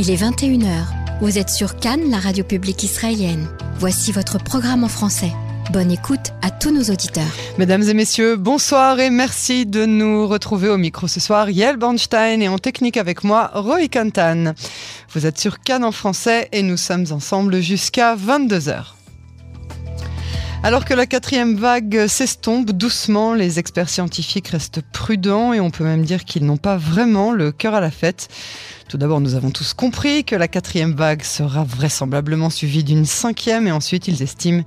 Il est 21h. Vous êtes sur Cannes, la radio publique israélienne. Voici votre programme en français. Bonne écoute à tous nos auditeurs. Mesdames et messieurs, bonsoir et merci de nous retrouver au micro ce soir. Yael Bornstein et en technique avec moi, Roy Kantan. Vous êtes sur Cannes en français et nous sommes ensemble jusqu'à 22h. Alors que la quatrième vague s'estompe doucement, les experts scientifiques restent prudents et on peut même dire qu'ils n'ont pas vraiment le cœur à la fête. Tout d'abord, nous avons tous compris que la quatrième vague sera vraisemblablement suivie d'une cinquième et ensuite ils estiment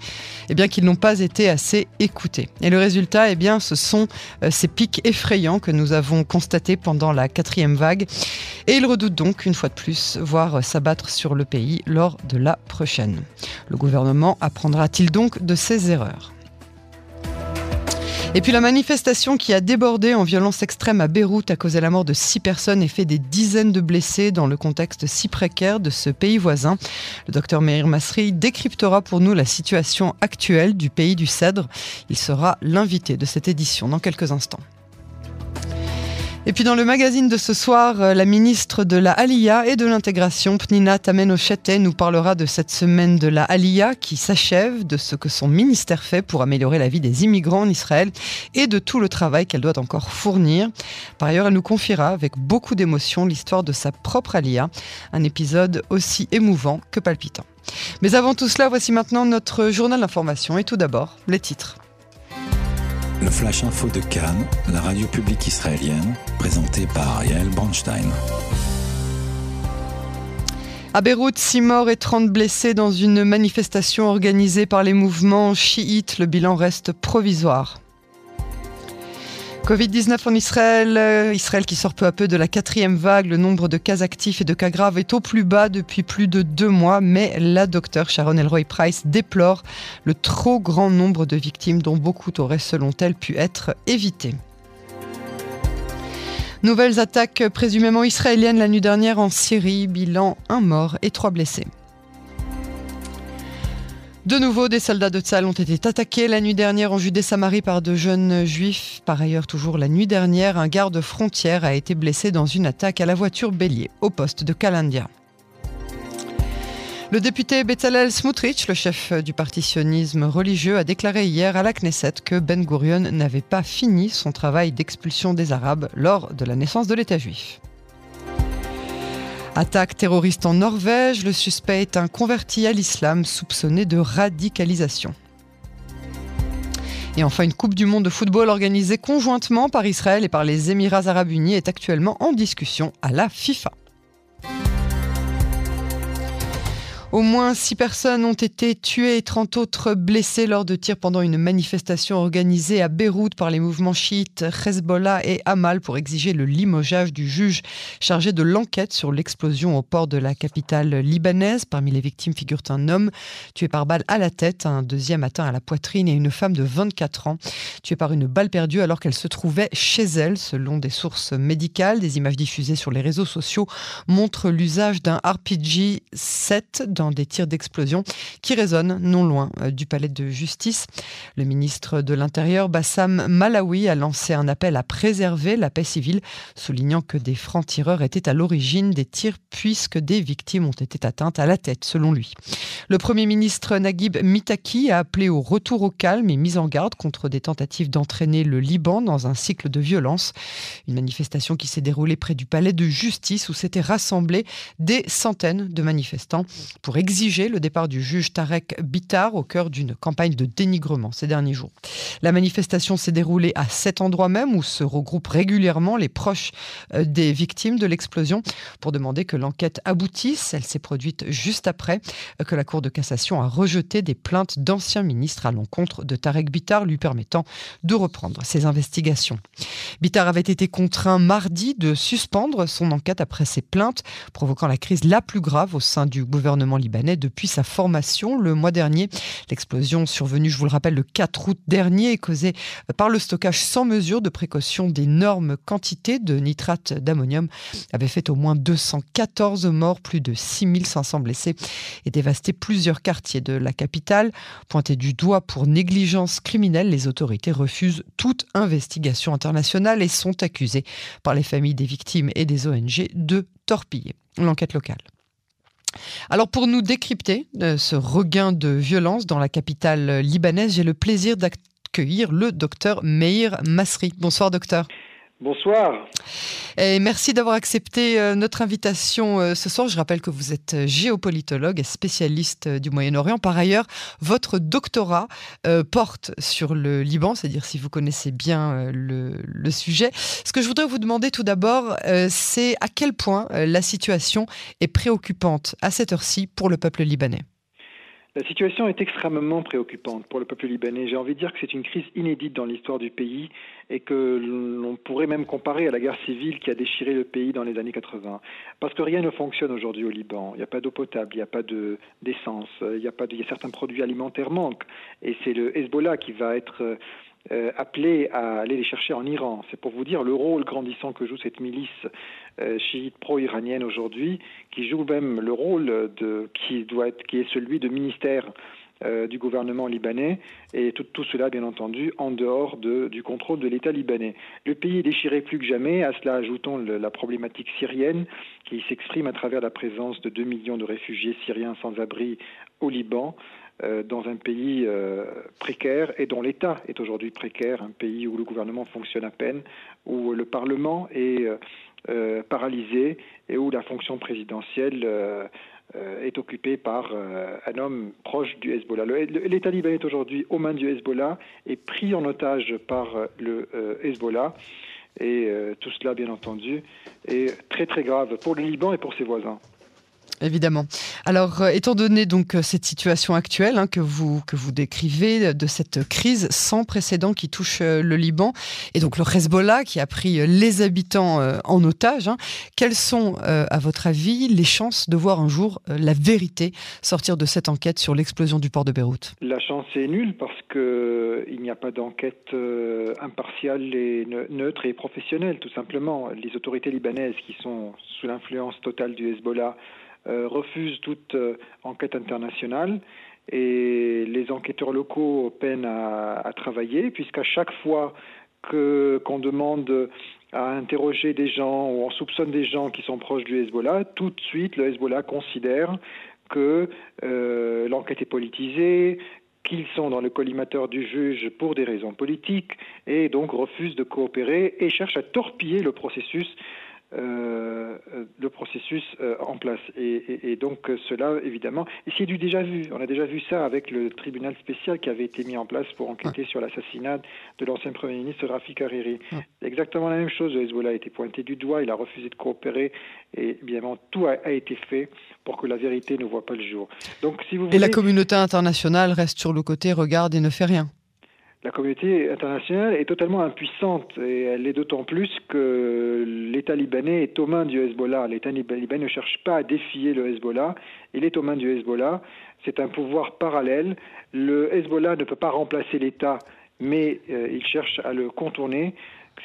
eh bien, qu'ils n'ont pas été assez écoutés. Et le résultat, eh bien, ce sont euh, ces pics effrayants que nous avons constatés pendant la quatrième vague et ils redoutent donc une fois de plus voir s'abattre sur le pays lors de la prochaine. Le gouvernement apprendra-t-il donc de ses erreurs? Et puis la manifestation qui a débordé en violence extrême à Beyrouth a causé la mort de six personnes et fait des dizaines de blessés dans le contexte si précaire de ce pays voisin. Le docteur Meir Masri décryptera pour nous la situation actuelle du pays du Cèdre. Il sera l'invité de cette édition dans quelques instants. Et puis dans le magazine de ce soir, euh, la ministre de la Aliyah et de l'intégration, Pnina Tamenochete, nous parlera de cette semaine de la Aliyah qui s'achève, de ce que son ministère fait pour améliorer la vie des immigrants en Israël et de tout le travail qu'elle doit encore fournir. Par ailleurs, elle nous confiera avec beaucoup d'émotion l'histoire de sa propre Aliyah, un épisode aussi émouvant que palpitant. Mais avant tout cela, voici maintenant notre journal d'information et tout d'abord les titres. Le Flash Info de Cannes, la radio publique israélienne, présenté par Yael Bronstein. À Beyrouth, 6 morts et 30 blessés dans une manifestation organisée par les mouvements chiites. Le bilan reste provisoire. Covid-19 en Israël, euh, Israël qui sort peu à peu de la quatrième vague, le nombre de cas actifs et de cas graves est au plus bas depuis plus de deux mois, mais la docteure Sharon Elroy Price déplore le trop grand nombre de victimes dont beaucoup auraient selon elle pu être évitées. Nouvelles attaques présumément israéliennes la nuit dernière en Syrie, bilan un mort et trois blessés. De nouveau, des soldats de Tzal ont été attaqués la nuit dernière en Judée-Samarie par de jeunes juifs. Par ailleurs, toujours la nuit dernière, un garde frontière a été blessé dans une attaque à la voiture bélier au poste de Kalandia. Le député Bezalel Smotrich, le chef du parti sionisme religieux, a déclaré hier à la Knesset que Ben Gurion n'avait pas fini son travail d'expulsion des Arabes lors de la naissance de l'État juif. Attaque terroriste en Norvège, le suspect est un converti à l'islam soupçonné de radicalisation. Et enfin, une Coupe du Monde de football organisée conjointement par Israël et par les Émirats arabes unis est actuellement en discussion à la FIFA. Au moins six personnes ont été tuées et 30 autres blessées lors de tirs pendant une manifestation organisée à Beyrouth par les mouvements chiites Hezbollah et Hamal pour exiger le limogeage du juge chargé de l'enquête sur l'explosion au port de la capitale libanaise. Parmi les victimes figurent un homme tué par balle à la tête, un deuxième atteint à la poitrine et une femme de 24 ans tuée par une balle perdue alors qu'elle se trouvait chez elle, selon des sources médicales. Des images diffusées sur les réseaux sociaux montrent l'usage d'un RPG-7 des tirs d'explosion qui résonnent non loin euh, du palais de justice. Le ministre de l'Intérieur, Bassam Malawi, a lancé un appel à préserver la paix civile, soulignant que des francs-tireurs étaient à l'origine des tirs puisque des victimes ont été atteintes à la tête, selon lui. Le Premier ministre Naguib Mitaki a appelé au retour au calme et mis en garde contre des tentatives d'entraîner le Liban dans un cycle de violence. Une manifestation qui s'est déroulée près du palais de justice où s'étaient rassemblés des centaines de manifestants pour exiger le départ du juge Tarek Bitar au cœur d'une campagne de dénigrement ces derniers jours. La manifestation s'est déroulée à cet endroit même où se regroupent régulièrement les proches euh, des victimes de l'explosion pour demander que l'enquête aboutisse. Elle s'est produite juste après euh, que la Cour de cassation a rejeté des plaintes d'anciens ministres à l'encontre de Tarek Bitar lui permettant de reprendre ses investigations. Bitar avait été contraint mardi de suspendre son enquête après ces plaintes, provoquant la crise la plus grave au sein du gouvernement libanais depuis sa formation le mois dernier. L'explosion survenue, je vous le rappelle, le 4 août dernier causée par le stockage sans mesure de précaution d'énormes quantités de nitrate d'ammonium avait fait au moins 214 morts, plus de 6500 blessés et dévasté plusieurs quartiers de la capitale. Pointé du doigt pour négligence criminelle, les autorités refusent toute investigation internationale et sont accusées par les familles des victimes et des ONG de torpiller l'enquête locale. Alors pour nous décrypter de ce regain de violence dans la capitale libanaise, j'ai le plaisir d'accueillir le docteur Meir Masri. Bonsoir docteur. Bonsoir. Et merci d'avoir accepté euh, notre invitation euh, ce soir. Je rappelle que vous êtes euh, géopolitologue et spécialiste du Moyen-Orient. Par ailleurs, votre doctorat porte sur le Liban, c'est-à-dire si vous connaissez bien le, le, sujet. Ce que je voudrais vous demander tout d'abord, c'est à quel point la situation est préoccupante à cette heure-ci pour le peuple libanais. La situation est extrêmement préoccupante pour le peuple libanais. J'ai envie de dire que c'est une crise inédite dans l'histoire du pays et que l'on pourrait même comparer à la guerre civile qui a déchiré le pays dans les années 80. Parce que rien ne fonctionne aujourd'hui au Liban. Il n'y a pas d'eau potable, il n'y a pas d'essence, il, a pas il y a certains produits alimentaires manquent. Et c'est le Hezbollah qui va être euh, appelés à aller les chercher en Iran. C'est pour vous dire le rôle grandissant que joue cette milice euh, chiite pro-iranienne aujourd'hui, qui joue même le rôle de, qui, doit être, qui est celui de ministère euh, du gouvernement libanais et tout, cela bien entendu en dehors de, du contrôle de l'État libanais. Le pays est déchiré plus que jamais, à cela ajoutons la problématique syrienne qui s'exprime à travers la présence de 2 millions de réfugiés syriens sans abri au Liban. Euh, dans un pays euh, précaire et dont l'État est aujourd'hui précaire, un pays où le gouvernement fonctionne à peine, où le Parlement est euh, paralysé et où la fonction présidentielle est occupée par un homme proche du Hezbollah. L'État libanais est aujourd'hui aux mains du Hezbollah et pris en otage par le Hezbollah. Et tout cela, bien entendu, est très très grave pour le Liban et pour ses voisins. Évidemment. Alors, euh, étant donné donc euh, cette situation actuelle hein, que vous que vous décrivez de cette crise sans précédent qui touche euh, le Liban et donc le Hezbollah qui a pris les habitants en otage, hein, quelles sont, à votre avis, les chances de voir un jour la vérité sortir de cette enquête sur l'explosion du port de Beyrouth? La chance est nulle parce que il n'y a pas d'enquête impartiale et neutre et professionnelle, tout simplement. Les autorités libanaises qui sont sous l'influence totale du Hezbollah euh, refuse toute euh, enquête internationale. Et les enquêteurs locaux peinent à, travailler puisqu'à chaque fois qu'on demande à interroger des gens ou on soupçonne des gens qui sont proches du Hezbollah, tout de suite le Hezbollah considère que euh, l'enquête est politisée, qu'ils sont dans le collimateur du juge pour des raisons politiques et donc refuse de coopérer et cherche à torpiller le processus euh, le processus euh, en place. Et, donc cela, évidemment, et c'est du déjà vu. On a déjà vu ça avec le tribunal spécial qui avait été mis en place pour enquêter sur l'assassinat de l'ancien Premier ministre Rafik Hariri. Exactement la même chose. Le Hezbollah a été pointé du doigt, il a refusé de coopérer, et évidemment tout a, été fait pour que la vérité ne voit pas le jour. Donc, si vous Et la communauté internationale reste sur le côté, regarde et ne fait rien la communauté internationale est totalement impuissante et elle est d'autant plus que l'État libanais est aux mains du Hezbollah. L'État libanais ne cherche pas à défier le Hezbollah, il est aux mains du Hezbollah. C'est un pouvoir parallèle. Le Hezbollah ne peut pas remplacer l'État, mais euh, il cherche à le contourner.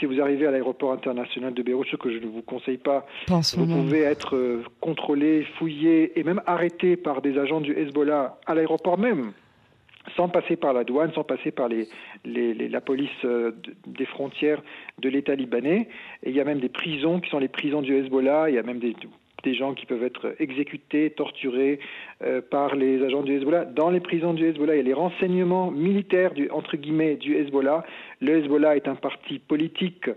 Si vous arrivez à l'aéroport international de Beyrouth, ce que je ne vous conseille pas, vous pouvez être euh, contrôlé, fouillé et même arrêté par des agents du Hezbollah à l'aéroport même sans passer par la douane, sans passer par la police euh, des frontières de l'État libanais. Et il y a même des prisons qui sont les prisons du Hezbollah. Il y a même des, gens qui peuvent être exécutés, torturés euh, par les agents du Hezbollah. Dans les prisons du Hezbollah, il y a les renseignements militaires, entre guillemets, du Hezbollah. Le Hezbollah est un parti politique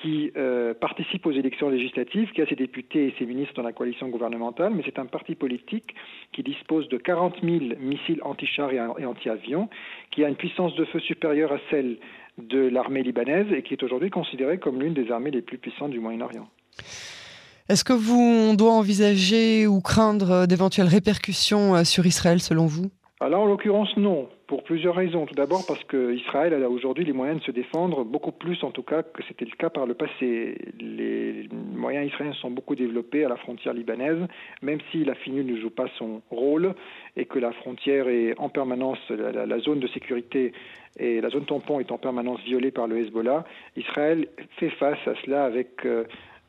qui euh, participe aux élections législatives, qui a ses députés et ses ministres dans la coalition gouvernementale, mais c'est un parti politique qui dispose de 40 000 missiles anti-chars et anti-avions, qui a une puissance de feu supérieure à celle de l'armée libanaise et qui est aujourd'hui considérée comme l'une des armées les plus puissantes du Moyen-Orient. Est-ce que vous doit envisager ou craindre d'éventuelles répercussions euh, sur Israël selon vous? Alors, en l'occurrence, non pour plusieurs raisons. Tout d'abord parce qu'Israël a aujourd'hui les moyens de se défendre, beaucoup plus en tout cas que c'était le cas par le passé. Les moyens israéliens sont beaucoup développés à la frontière libanaise, même si la FINU ne joue pas son rôle et que la frontière est en permanence, la, zone de sécurité et la zone tampon est en permanence violée par le Hezbollah. Israël fait face à cela avec euh,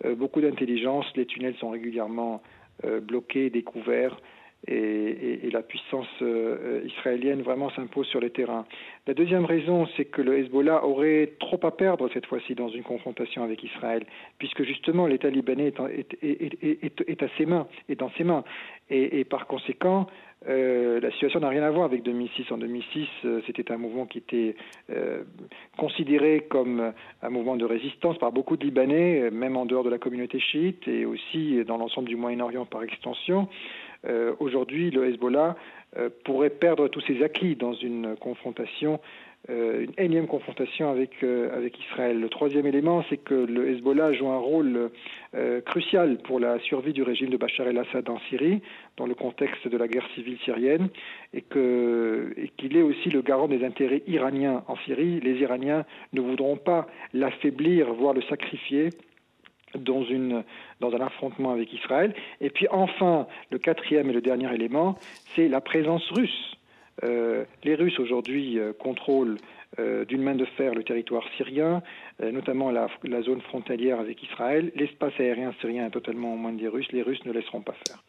euh, beaucoup d'intelligence. Les tunnels sont régulièrement euh, bloqués, découverts et, la puissance euh, israélienne vraiment s'impose sur le terrain. La deuxième raison, c'est que le Hezbollah aurait trop à perdre cette fois-ci dans une confrontation avec Israël, puisque justement l'État libanais est, à ses mains, est dans ses mains, et, par conséquent, euh, la situation n'a rien à voir avec 2006. En 2006, euh, c'était un mouvement qui était considéré comme un mouvement de résistance par beaucoup de Libanais, même en dehors de la communauté chiite et aussi dans l'ensemble du Moyen-Orient par extension. Euh, aujourd'hui, le Hezbollah euh, pourrait perdre tous ses acquis dans une confrontation euh, une énième confrontation avec, avec Israël. Le troisième élément, c'est que le Hezbollah joue un rôle crucial pour la survie du régime de Bachar el-Assad en Syrie, dans le contexte de la guerre civile syrienne, et qu'il est aussi le garant des intérêts iraniens en Syrie. Les Iraniens ne voudront pas l'affaiblir, voire le sacrifier dans, une, dans un affrontement avec Israël. Et puis enfin, le quatrième et le dernier élément, c'est la présence russe. Euh, les Russes aujourd'hui euh, contrôlent euh, d'une main de fer le territoire syrien, notamment la, zone frontalière avec Israël. L'espace aérien syrien est totalement aux mains des Russes. Les Russes ne laisseront pas faire.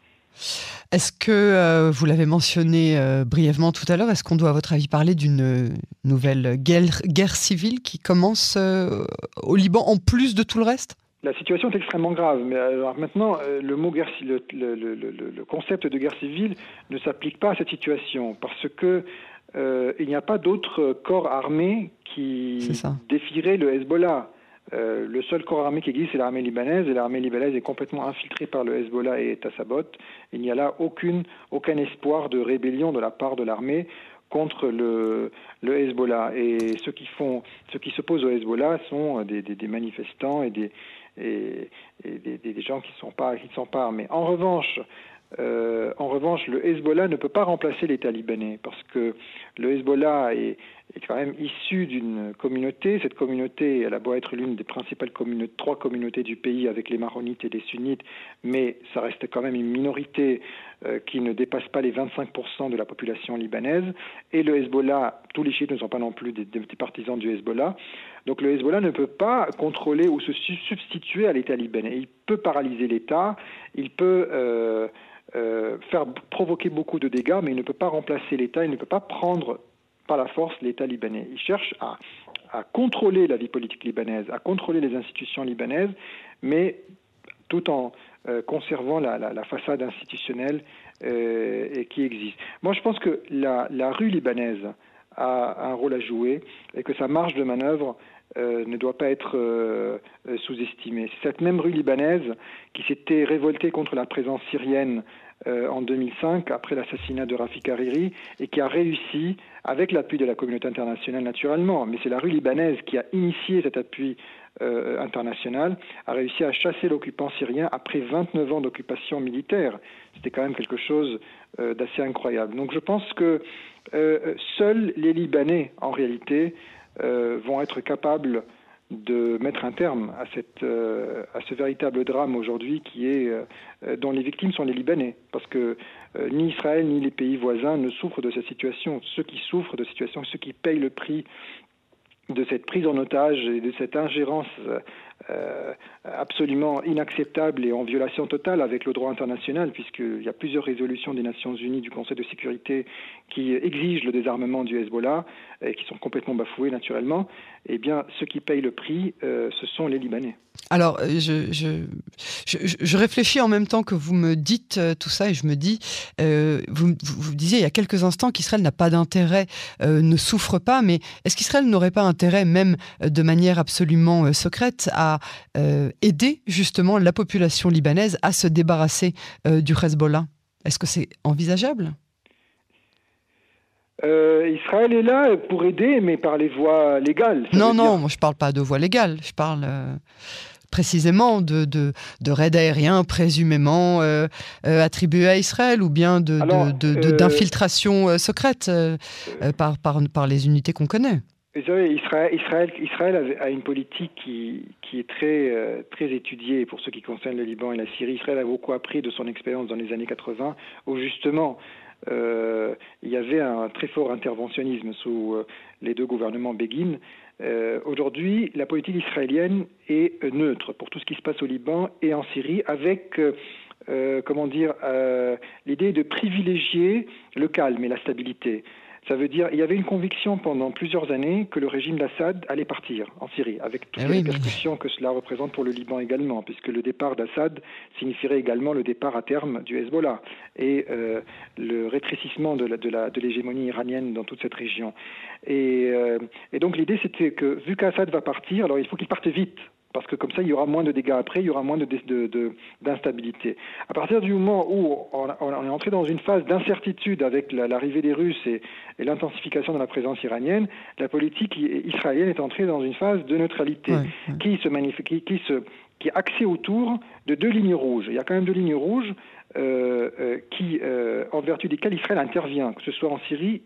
Est-ce que, vous l'avez mentionné brièvement tout à l'heure, est-ce qu'on doit à votre avis parler d'une nouvelle guerre, civile qui commence au Liban en plus de tout le reste? La situation est extrêmement grave, mais alors maintenant, euh, le, mot guerre, le, le, le, concept de guerre civile ne s'applique pas à cette situation parce que euh, il n'y a pas d'autres corps armés qui défieraient le Hezbollah. Euh, le seul corps armé qui existe, c'est l'armée libanaise, et l'armée libanaise est complètement infiltrée par le Hezbollah et est à sa botte. Il n'y a là aucune, aucun espoir de rébellion de la part de l'armée contre le, le Hezbollah. Et ceux qui font, ceux qui s'opposent au Hezbollah sont des, des, des manifestants et des, et, des, gens qui pas qui pas armés. En revanche, euh, en revanche, le Hezbollah ne peut pas remplacer l'État libanais parce que le Hezbollah est, quand même issu d'une communauté. Cette communauté, elle a beau être l'une des principales trois communautés du pays avec les maronites et les sunnites, mais ça reste quand même une minorité euh, qui ne dépasse pas les 25% de la population libanaise. Et le Hezbollah, tous les chiites ne sont pas non plus des, des partisans du Hezbollah. Donc le Hezbollah ne peut pas contrôler ou se substituer à l'État libanais. Il peut paralyser l'État, il peut euh, euh, faire provoquer beaucoup de dégâts, mais il ne peut pas remplacer l'État, il ne peut pas prendre par la force l'État libanais. Il cherche à, contrôler la vie politique libanaise, à contrôler les institutions libanaises, mais tout en euh, conservant la, façade institutionnelle euh, qui existe. Moi, je pense que la, rue libanaise a un rôle à jouer et que sa marge de manœuvre euh, ne doit pas être sous-estimée. C'est cette même rue libanaise qui s'était révoltée contre la présence syrienne euh, en 2005 après l'assassinat de Rafik Hariri et qui a réussi, avec l'appui de la communauté internationale naturellement, mais c'est la rue libanaise qui a initié cet appui euh, international, a réussi à chasser l'occupant syrien après 29 ans d'occupation militaire. C'était quand même quelque chose euh, d'assez incroyable. Donc je pense que seuls les Libanais, en réalité, vont être capables de mettre un terme à, cette, euh, à ce véritable drame aujourd'hui qui est euh, dont les victimes sont les Libanais, parce que euh, ni Israël ni les pays voisins ne souffrent de cette situation. Ceux qui souffrent de cette situation, ceux qui payent le prix de cette prise en otage et de cette ingérence euh, absolument inacceptable et en violation totale avec le droit international, puisqu'il y a plusieurs résolutions des Nations Unies du Conseil de sécurité qui exigent le désarmement du Hezbollah et qui sont complètement bafouées naturellement, eh bien, ceux qui payent le prix, euh, ce sont les Libanais. Alors, euh, je, réfléchis en même temps que vous me dites tout ça et je me dis, vous, vous, disiez il y a quelques instants qu'Israël n'a pas d'intérêt, ne souffre pas, mais est-ce qu'Israël n'aurait pas intérêt, même de manière absolument secrète, à euh, aider justement la population libanaise à se débarrasser euh, du Hezbollah Est-ce que c'est envisageable? Euh, Israël est là pour aider, mais par les voies légales. Non, non, moi je parle pas de voies légales. Je parle précisément de, de, de raids aériens présumément attribués à Israël ou bien d'infiltration secrète par, par, par les unités qu'on connaît. Vous savez, Israël, Israël, Israël a une politique qui, qui est très, euh, très étudiée pour ce qui concerne le Liban et la Syrie. Israël a beaucoup appris de son expérience dans les années 80, où justement euh, il y avait un très fort interventionnisme sous euh, les deux gouvernements Begin. Aujourd'hui, la politique israélienne est neutre pour tout ce qui se passe au Liban et en Syrie, avec comment dire, l'idée de privilégier le calme et la stabilité. Ça veut dire il y avait une conviction pendant plusieurs années que le régime d'Assad allait partir en Syrie, avec toutes eh les répercussions que cela représente pour le Liban également, puisque le départ d'Assad signifierait également le départ à terme du Hezbollah et euh, le rétrécissement de, l'hégémonie iranienne dans toute cette région. Et, euh, et donc l'idée c'était que vu qu'Assad va partir, alors il faut qu'il parte vite parce que comme ça, il y aura moins de dégâts après, il y aura moins d'instabilité. De, à partir du moment où on, est entré dans une phase d'incertitude avec l'arrivée des Russes et, l'intensification de la présence iranienne, la politique israélienne est entrée dans une phase de neutralité qui se qui, se qui est axée autour de deux lignes rouges. Il y a quand même deux lignes rouges euh, euh, qui, euh, en vertu desquelles Israël intervient, que ce soit en Syrie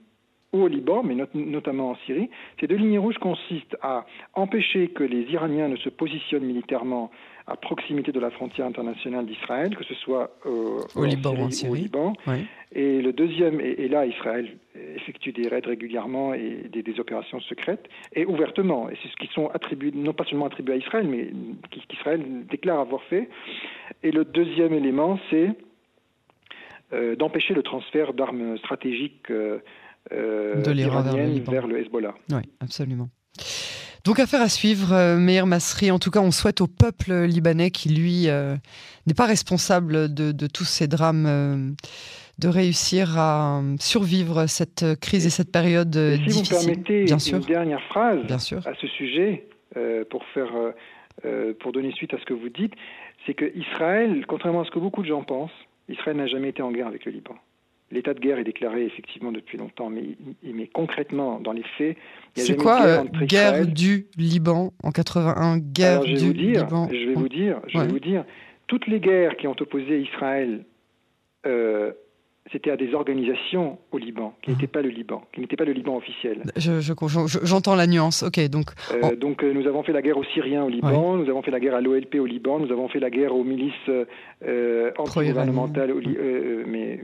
au Liban, mais notamment en Syrie. Ces deux lignes rouges consistent à empêcher que les Iraniens ne se positionnent militairement à proximité de la frontière internationale d'Israël, que ce soit euh, au, Liban, ou en Syrie. Liban. Et le deuxième, et, là, Israël effectue des raids régulièrement et des, opérations secrètes, et ouvertement. Et c'est ce qui sont attribués, non pas seulement attribués à Israël, mais qu'Israël déclare avoir fait. Et le deuxième élément, c'est euh, d'empêcher le transfert d'armes stratégiques. Euh, de l'Iran vers, le Hezbollah. Oui, absolument. Donc affaire à suivre, euh, Meir Masri. En tout cas, on souhaite au peuple libanais qui, lui, euh, n'est pas responsable de, tous ces drames, de réussir à survivre cette crise et cette période difficile. Si vous permettez bien une dernière phrase bien sûr. à ce sujet, pour, faire, pour donner suite à ce que vous dites, c'est que Israël, contrairement à ce que beaucoup de gens pensent, Israël n'a jamais été en guerre avec le Liban. L'état de guerre est déclaré effectivement depuis longtemps, mais, mais concrètement, dans les faits, il y a C'est quoi guerre, euh, guerre du Liban en 81 Guerre je du dire, Liban. Je vais vous dire, je vais vous dire, toutes les guerres qui ont opposé Israël euh, c'était à des organisations au Liban, qui n'étaient pas le Liban, qui n'étaient pas le Liban officiel. J'entends la nuance, ok. Donc, euh, donc euh, nous avons fait la guerre aux Syriens au Liban, nous avons fait la guerre à l'OLP au Liban, nous avons fait la guerre aux milices anti-gouvernementales, mais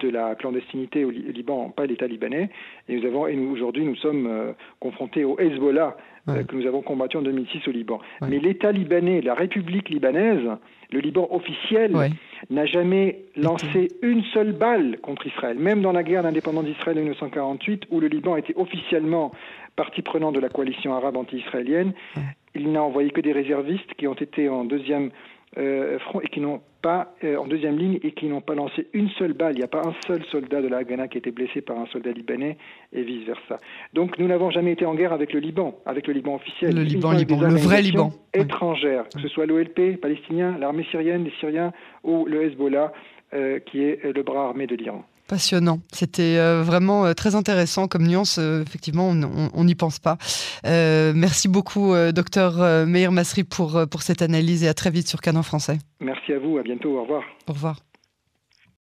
de la clandestinité au Liban, pas l'État libanais. Et nous avons, et nous, aujourd'hui, nous sommes confrontés au Hezbollah que nous avons combattu en 2006 au Liban. Mais l'État libanais, la République libanaise, le Liban officiel n'a jamais lancé une seule balle contre Israël. Même dans la guerre d'indépendance d'Israël en 1948, où le Liban était officiellement partie prenante de la coalition arabe anti-israélienne, il n'a envoyé que des réservistes qui ont été en deuxième euh, front et qui n'ont pas euh, en deuxième ligne et qui n'ont pas lancé une seule balle. Il n'y a pas un seul soldat de la Haganah qui a été blessé par un soldat libanais et vice versa. Donc nous n'avons jamais été en guerre avec le Liban, avec le Liban officiel. Le Liban, Liban le vrai Liban. Étrangère, que ce soit l'OLP palestinien, l'armée syrienne, les Syriens ou le Hezbollah, euh, qui est le bras armé de l'Iran. Passionnant. C'était euh, vraiment euh, très intéressant comme nuance. Euh, effectivement, on n'y pense pas. merci beaucoup, docteur Meir Masri, pour, pour cette analyse et à très vite sur Canon Français. Merci à vous. À bientôt. Au revoir. Au revoir.